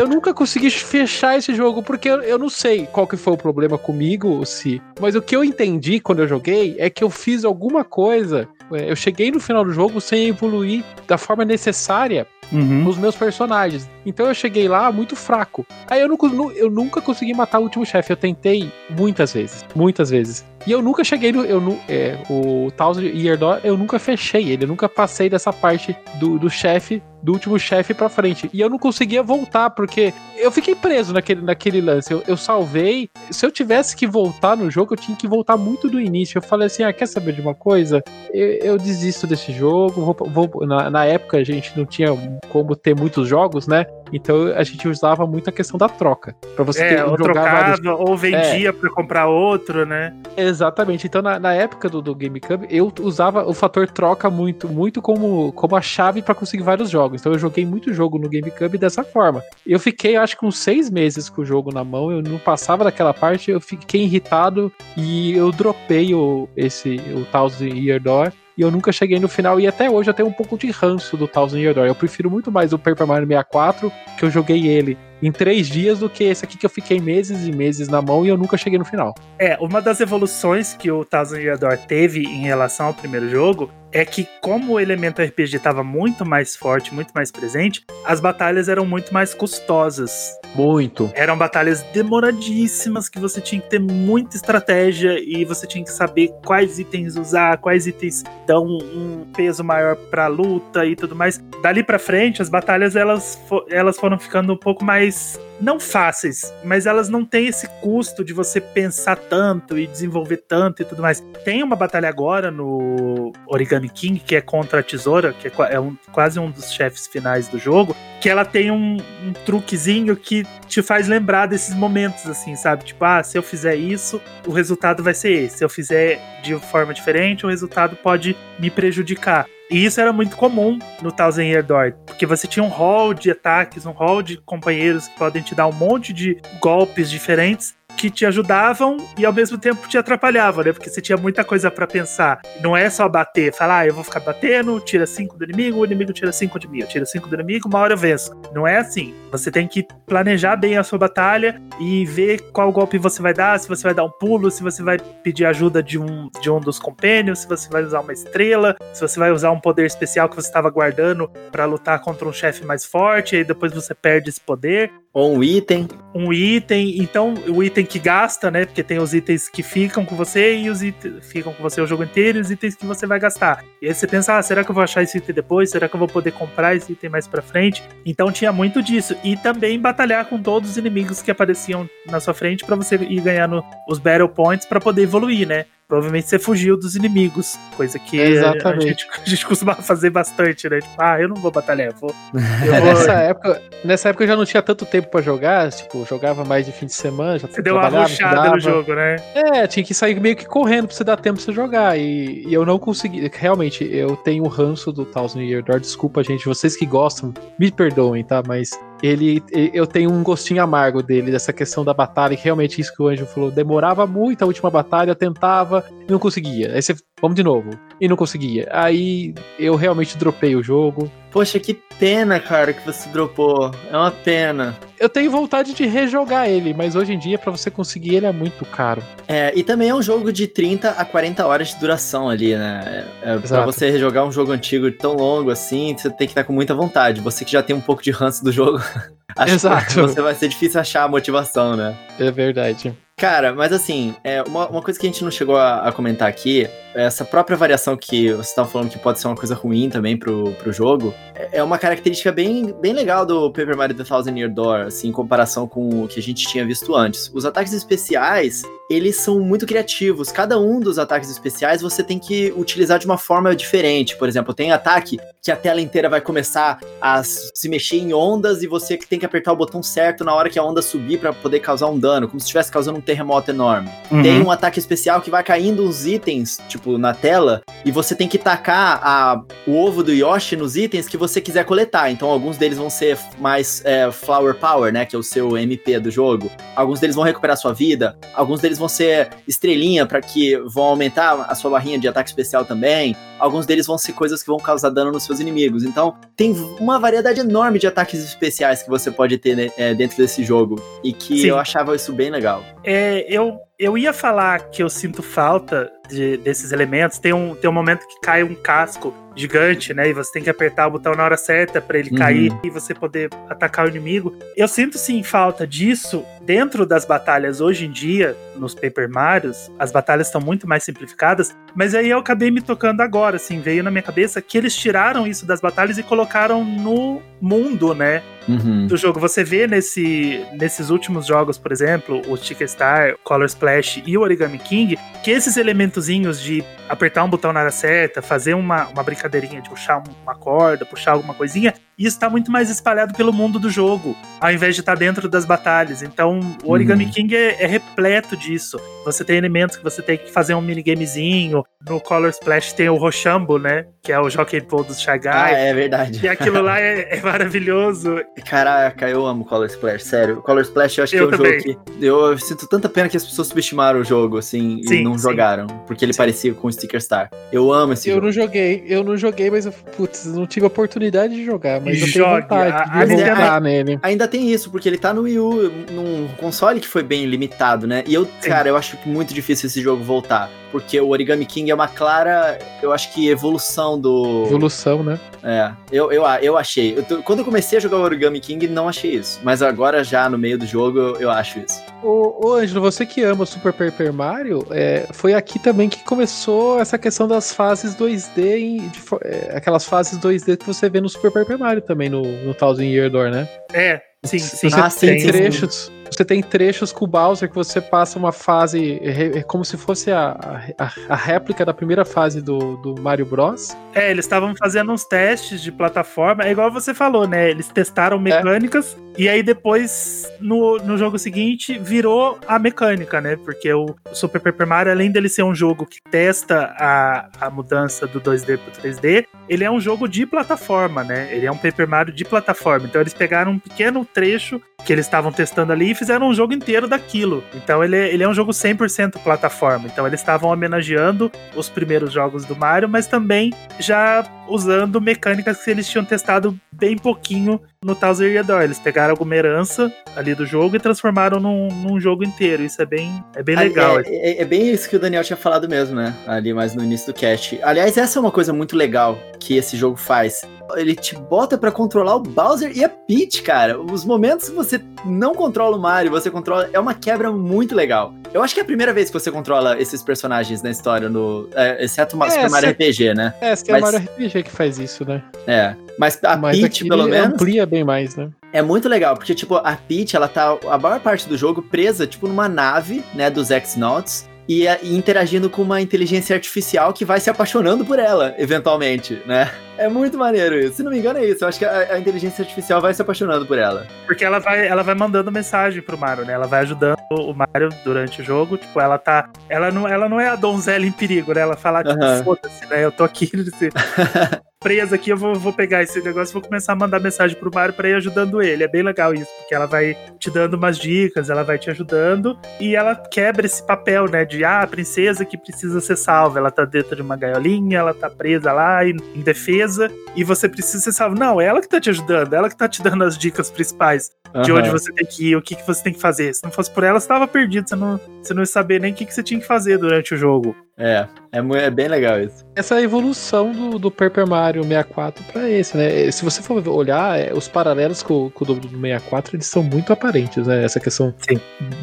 eu, nunca consegui fechar esse jogo, porque eu, eu não sei qual que foi o problema comigo, se. Mas o que eu entendi quando eu joguei é que eu fiz alguma coisa. É, eu cheguei no final do jogo sem evoluir da forma necessária uhum. os meus personagens. Então eu cheguei lá muito fraco. Aí eu, eu nunca consegui matar o último chefe. Eu tentei muitas vezes, muitas vezes. E eu nunca cheguei no. Eu, é, o Thousand Year Door, eu nunca fechei ele, eu nunca passei dessa parte do, do chefe do último chefe pra frente. E eu não conseguia voltar, porque eu fiquei preso naquele, naquele lance. Eu, eu, salvei. Se eu tivesse que voltar no jogo, eu tinha que voltar muito do início. Eu falei assim: ah, quer saber de uma coisa? Eu, eu desisto desse jogo. Vou, vou, na, na, época a gente não tinha como ter muitos jogos, né? Então a gente usava muito a questão da troca. Pra você é, ter, ou trocava, vários... ou vendia é. pra comprar outro, né? Exatamente. Então na, na época do, do GameCube, eu usava o fator troca muito, muito como, como a chave para conseguir vários jogos jogos. Então eu joguei muito jogo no GameCube dessa forma. Eu fiquei, acho que uns seis meses com o jogo na mão, eu não passava daquela parte, eu fiquei irritado e eu dropei o, esse, o Thousand Year Door e eu nunca cheguei no final. E até hoje eu tenho um pouco de ranço do Thousand Year Door. Eu prefiro muito mais o Paper Mario 64, que eu joguei ele em três dias, do que esse aqui que eu fiquei meses e meses na mão e eu nunca cheguei no final. É, uma das evoluções que o Thousand Year Door teve em relação ao primeiro jogo é que como o elemento RPG estava muito mais forte, muito mais presente, as batalhas eram muito mais custosas. Muito. Eram batalhas demoradíssimas que você tinha que ter muita estratégia e você tinha que saber quais itens usar, quais itens dão um peso maior para a luta e tudo mais. Dali para frente, as batalhas elas, elas foram ficando um pouco mais não fáceis, mas elas não têm esse custo de você pensar tanto e desenvolver tanto e tudo mais. Tem uma batalha agora no Origami King, que é contra a tesoura, que é, é um, quase um dos chefes finais do jogo, que ela tem um, um, truquezinho que te faz lembrar desses momentos, assim, sabe? Tipo, ah, se eu fizer isso, o resultado vai ser esse. Se eu fizer de forma diferente, o resultado pode me prejudicar. E isso era muito comum no Thousand Year Door, porque você tinha um hall de ataques, um hall de companheiros que podem te dar um monte de golpes diferentes que te ajudavam e ao mesmo tempo te atrapalhavam, né? Porque você tinha muita coisa para pensar. Não é só bater, falar, ah, eu vou ficar batendo, tira 5 do inimigo, o inimigo tira 5 de mim, eu tiro 5 do inimigo, uma hora eu venço. Não é assim. Você tem que planejar bem a sua batalha e ver qual golpe você vai dar, se você vai dar um pulo, se você vai pedir ajuda de um, de um dos compênios, se você vai usar uma estrela, se você vai usar um poder especial que você estava guardando para lutar contra um chefe mais forte, e aí depois você perde esse poder. Ou um item. Um item. Então, o item que gasta, né? Porque tem os itens que ficam com você e os itens ficam com você o jogo inteiro e os itens que você vai gastar. E aí você pensa, ah, será que eu vou achar esse item depois? Será que eu vou poder comprar esse item mais pra frente? Então tinha muito disso. E também batalhar com todos os inimigos que apareciam na sua frente para você ir ganhando os Battle Points para poder evoluir, né? Provavelmente você fugiu dos inimigos, coisa que a gente, a gente costumava fazer bastante, né? Tipo, ah, eu não vou batalhar, eu vou. É, vou... nessa, época, nessa época eu já não tinha tanto tempo pra jogar, tipo, jogava mais de fim de semana. Já você deu uma ruxada no jogo, né? É, tinha que sair meio que correndo pra você dar tempo pra você jogar. E, e eu não consegui. Realmente, eu tenho o ranço do Thousand Year Door. Desculpa, gente, vocês que gostam, me perdoem, tá? Mas ele, eu tenho um gostinho amargo dele, dessa questão da batalha, que realmente isso que o Anjo falou, demorava muito a última batalha, tentava e não conseguia. Aí você, vamos de novo, e não conseguia. Aí eu realmente dropei o jogo. Poxa, que pena, cara, que você dropou. É uma pena. Eu tenho vontade de rejogar ele, mas hoje em dia, para você conseguir ele, é muito caro. É, e também é um jogo de 30 a 40 horas de duração ali, né? É, é pra você rejogar um jogo antigo tão longo assim, você tem que estar com muita vontade. Você que já tem um pouco de ranço do jogo, acho Exato. que você vai ser difícil achar a motivação, né? É verdade. Cara, mas assim, é, uma, uma coisa que a gente não chegou a, a comentar aqui, é essa própria variação que você estava falando que pode ser uma coisa ruim também pro, pro jogo, é, é uma característica bem, bem legal do Paper Mario The Thousand Year Door, assim, em comparação com o que a gente tinha visto antes. Os ataques especiais, eles são muito criativos. Cada um dos ataques especiais você tem que utilizar de uma forma diferente. Por exemplo, tem ataque que a tela inteira vai começar a se mexer em ondas e você tem que apertar o botão certo na hora que a onda subir para poder causar um dano, como se estivesse causando um terremoto enorme. Uhum. Tem um ataque especial que vai caindo uns itens, tipo, na tela, e você tem que tacar a, o ovo do Yoshi nos itens que você quiser coletar. Então, alguns deles vão ser mais é, Flower Power, né? Que é o seu MP do jogo. Alguns deles vão recuperar sua vida. Alguns deles vão ser estrelinha para que vão aumentar a sua barrinha de ataque especial também. Alguns deles vão ser coisas que vão causar dano nos seus inimigos. Então, tem uma variedade enorme de ataques especiais que você pode ter né, é, dentro desse jogo. E que Sim. eu achava isso bem legal. É, eu eu ia falar que eu sinto falta de, desses elementos. Tem um, tem um momento que cai um casco gigante, né? E você tem que apertar o botão na hora certa para ele uhum. cair e você poder atacar o inimigo. Eu sinto sim falta disso dentro das batalhas hoje em dia, nos Paper Marios. As batalhas estão muito mais simplificadas, mas aí eu acabei me tocando agora, assim, veio na minha cabeça que eles tiraram isso das batalhas e colocaram no mundo, né? Uhum. Do jogo. Você vê nesse, nesses últimos jogos, por exemplo, o Chica Star, Color Splash e o Origami King, que esses elementozinhos de apertar um botão na hora certa, fazer uma, uma brincadeirinha de puxar uma corda, puxar alguma coisinha, isso está muito mais espalhado pelo mundo do jogo, ao invés de estar tá dentro das batalhas. Então, o Origami uhum. King é, é, repleto disso. Você tem elementos que você tem que fazer um minigamezinho. No Color Splash tem o Rochambo, né? Que é o Jockey Pool do Shy Guy. Ah, é verdade. E aquilo lá é, é, maravilhoso. Caraca, eu amo Color Splash, sério. Color Splash eu acho eu que é um também. jogo que. Eu sinto tanta pena que as pessoas subestimaram o jogo, assim, sim, e não sim. jogaram. Porque ele sim. parecia com o Sticker Star. Eu amo esse eu jogo. Eu não joguei, eu não joguei, mas eu, putz, não tive a oportunidade de jogar. Mas Jogue. eu tenho vontade a, voltar nele. Ainda tem isso, porque ele tá no Wii U, num console que foi bem limitado, né? E eu, cara, eu acho muito difícil esse jogo voltar porque o Origami King é uma clara, eu acho que evolução do. Evolução, né? É, eu, eu, eu achei. Eu quando eu comecei a jogar o Origami King, não achei isso. Mas agora, já no meio do jogo, eu, eu acho isso. Ô, ô Ângelo, você que ama Super Paper Mario, é, foi aqui também que começou essa questão das fases 2D, em, de, é, aquelas fases 2D que você vê no Super Paper Mario também, no, no Thousand Year Door, né? É, sim, sim. Você ah, tem sim, trechos. Sim você tem trechos com o Bowser que você passa uma fase é, como se fosse a, a, a, réplica da primeira fase do, do Mario Bros. É, eles estavam fazendo uns testes de plataforma, é igual você falou, né? Eles testaram mecânicas é. e aí depois, no, no jogo seguinte, virou a mecânica, né? Porque o Super Paper Mario, além dele ser um jogo que testa a, a mudança do 2D pro 3D, ele é um jogo de plataforma, né? Ele é um Paper Mario de plataforma. Então eles pegaram um pequeno trecho que eles estavam testando ali fizeram um jogo inteiro daquilo. Então ele, é, ele é um jogo 100% plataforma. Então eles estavam homenageando os primeiros jogos do Mario, mas também já usando mecânicas que eles tinham testado bem pouquinho no Thousand Year Door. Eles pegaram alguma herança ali do jogo e transformaram num, num jogo inteiro. Isso é bem, é bem legal. É, é, é, bem isso que o Daniel tinha falado mesmo, né? Ali mais no início do cast. Aliás, essa é uma coisa muito legal que esse jogo faz. Ele te bota para controlar o Bowser e a Peach, cara. Os momentos que você não controla o Mario, você controla. É uma quebra muito legal. Eu acho que é a primeira vez que você controla esses personagens na história, no, é, exceto o Super Mario RPG, né? É, esse é o Mario RPG que faz isso, né? É. Mas a Mas Peach, pelo menos. amplia bem mais, né? É muito legal, porque, tipo, a Peach, ela tá a maior parte do jogo presa, tipo, numa nave, né, dos X-Nauts, e, e, interagindo com uma inteligência artificial que vai se apaixonando por ela, eventualmente, né? É muito maneiro isso. Se não me engano, é isso. Eu acho que a, a, inteligência artificial vai se apaixonando por ela. Porque ela vai, ela vai mandando mensagem pro Mario, né? Ela vai ajudando o Mario durante o jogo. Tipo, ela tá. Ela não, ela não é a donzela em perigo, né? Ela fala, tipo, uhum. foda-se, né? Eu tô aqui. presa aqui, eu vou, vou pegar esse negócio e vou começar a mandar mensagem pro Mario pra ir ajudando ele. É bem legal isso, porque ela vai te dando umas dicas, ela vai te ajudando e ela quebra esse papel, né? De ah, a princesa que precisa ser salva. Ela tá dentro de uma gaiolinha, ela tá presa lá em, defesa e você precisa ser salvo. Não, é ela que tá te ajudando, ela que tá te dando as dicas principais de onde você tem que ir, o que, que você tem que fazer. Se não fosse por ela, você tava perdido, você não, você não ia saber nem o que, que você tinha que fazer durante o jogo. É, é, é bem legal isso. Essa é evolução do, do Paper Mario 64 para esse, né? Se você for olhar, é, os paralelos com, com o do 64, eles são muito aparentes, né? Essa questão Sim.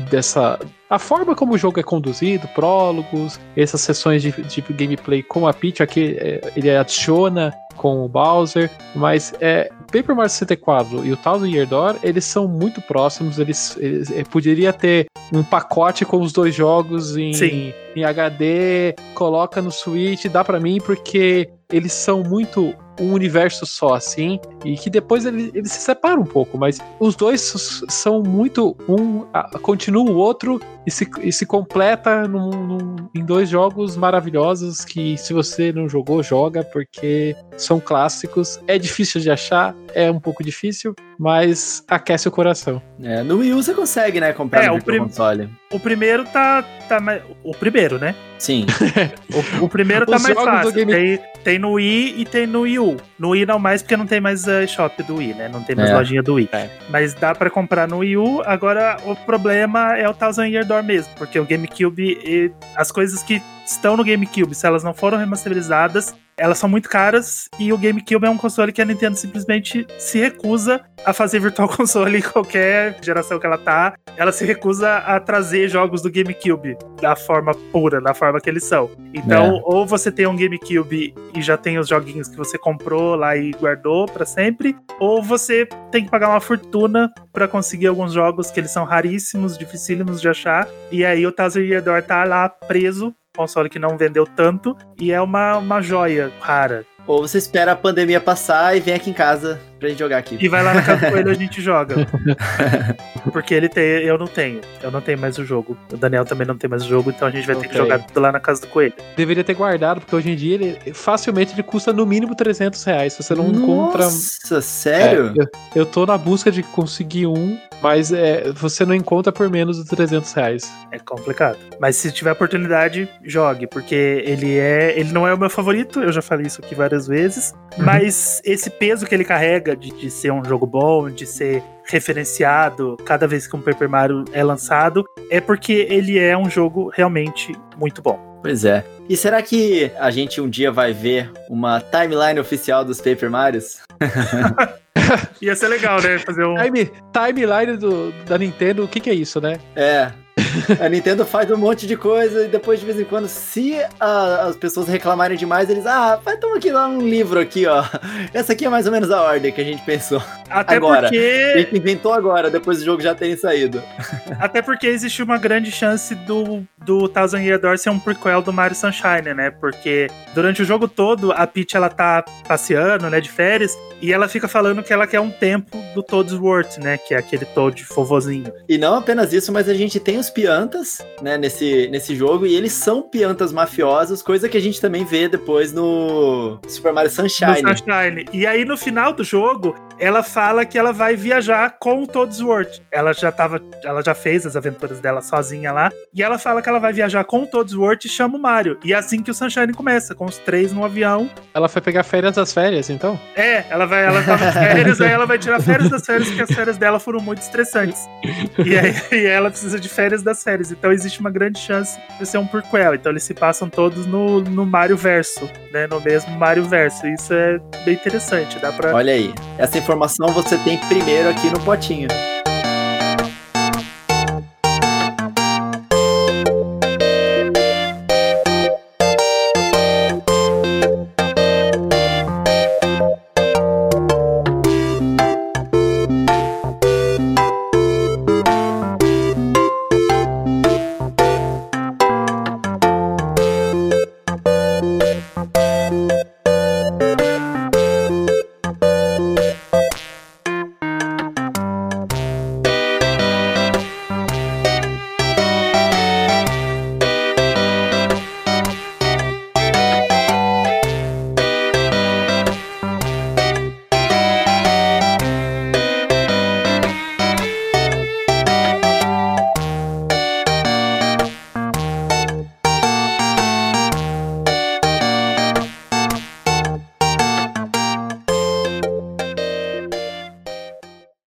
dessa... A forma como o jogo é conduzido, prólogos, essas sessões de, de gameplay com a Peach, aqui é, ele adiciona com o Bowser, mas é, Paper Mario 64 e o Thousand Year Door, eles são muito próximos, eles, eles, eles poderia ter um pacote com os dois jogos em, Sim em HD, coloca no Switch, dá para mim, porque eles são muito um universo só, assim, e que depois ele, ele se separa um pouco, mas os dois são muito. Um continua o outro e se, e se completa num, num, em dois jogos maravilhosos que, se você não jogou, joga, porque são clássicos. É difícil de achar, é um pouco difícil, mas aquece o coração. É, no Wii U você consegue, né, comprar É, no o prim- Console. O primeiro tá, tá mais. O primeiro, né? Sim. O, o primeiro tá Os mais fácil. Game- Tem, tem no Wii e tem no Wii U. No Wii não mais, porque não tem mais a shop do Wii, né? Não tem mais É. lojinha do Wii. É. Mas dá pra comprar no Wii U. Agora, o problema é o Thousand Year Door mesmo, porque o GameCube, e as coisas que estão no GameCube, se elas não foram remasterizadas, elas são muito caras e o GameCube é um console que a Nintendo simplesmente se recusa a fazer Virtual Console em qualquer geração que ela tá. Ela se recusa a trazer jogos do GameCube da forma pura, da forma que eles são. Então, É. ou você tem um GameCube e já tem os joguinhos que você comprou lá e guardou pra sempre, ou você tem que pagar uma fortuna pra conseguir alguns jogos que eles são raríssimos, dificílimos de achar. E aí o Year Door tá lá preso, console que não vendeu tanto, e é uma, uma joia rara. Ou você espera a pandemia passar e vem aqui em casa pra gente jogar aqui. E vai lá na casa do coelho e a gente joga. Porque ele tem, eu não tenho. Eu não tenho mais o jogo. O Daniel também não tem mais o jogo, então a gente vai ter que jogar tudo lá na casa do coelho. Deveria ter guardado, porque hoje em dia ele facilmente ele custa no mínimo 300 reais. Se você não encontra. Nossa, sério? É, eu, eu tô na busca de conseguir um, mas é, você não encontra por menos de 300 reais. É complicado. Mas se tiver oportunidade, jogue, porque ele é. Ele não é o meu favorito, eu já falei isso aqui várias vezes. Uhum. Mas esse peso que ele carrega de, de ser um jogo bom, de ser referenciado cada vez que um Paper Mario é lançado, é porque ele é um jogo realmente muito bom. Pois é. E será que a gente um dia vai ver uma timeline oficial dos Paper Marios? Ia ser legal, né? Fazer um. Time, timeline do, da Nintendo, o que, que é isso, né? É. A Nintendo faz um monte de coisa e depois, de vez em quando, se a- as pessoas reclamarem demais, eles, ah, vai tomar aqui lá um livro aqui, ó. Essa aqui é mais ou menos a ordem que a gente pensou. Até agora. A porque. gente inventou agora, depois do jogo já terem saído. Até porque existe uma grande chance do, do Thousand Year Door ser um prequel do Mario Sunshine, né? Porque durante o jogo todo, a Peach, ela tá passeando, né, de férias, e ela fica falando que ela quer um tempo do Toadsworth, né? Que é aquele Toad fovozinho. E não apenas isso, mas a gente tem piantas, né, nesse, nesse jogo, e eles são piantas mafiosos, coisa que a gente também vê depois no Super Mario Sunshine. Sunshine. E aí, no final do jogo, ela fala que ela vai viajar com o Toadsworth. Ela já tava. Ela já fez as aventuras dela sozinha lá. E ela fala que ela vai viajar com o Toadsworth e chama o Mario. E é assim que o Sunshine começa, com os três no avião. Ela foi pegar férias das férias, então? É, ela vai, ela tava férias, aí ela vai tirar férias das férias, porque as férias dela foram muito estressantes. E aí e ela precisa de férias das férias. Então existe uma grande chance de ser um prequel. Então eles se passam todos no, no Mario Verso, né? No mesmo Mario Verso. Isso é bem interessante. Dá pra. Olha aí, essa informação você tem primeiro aqui no potinho.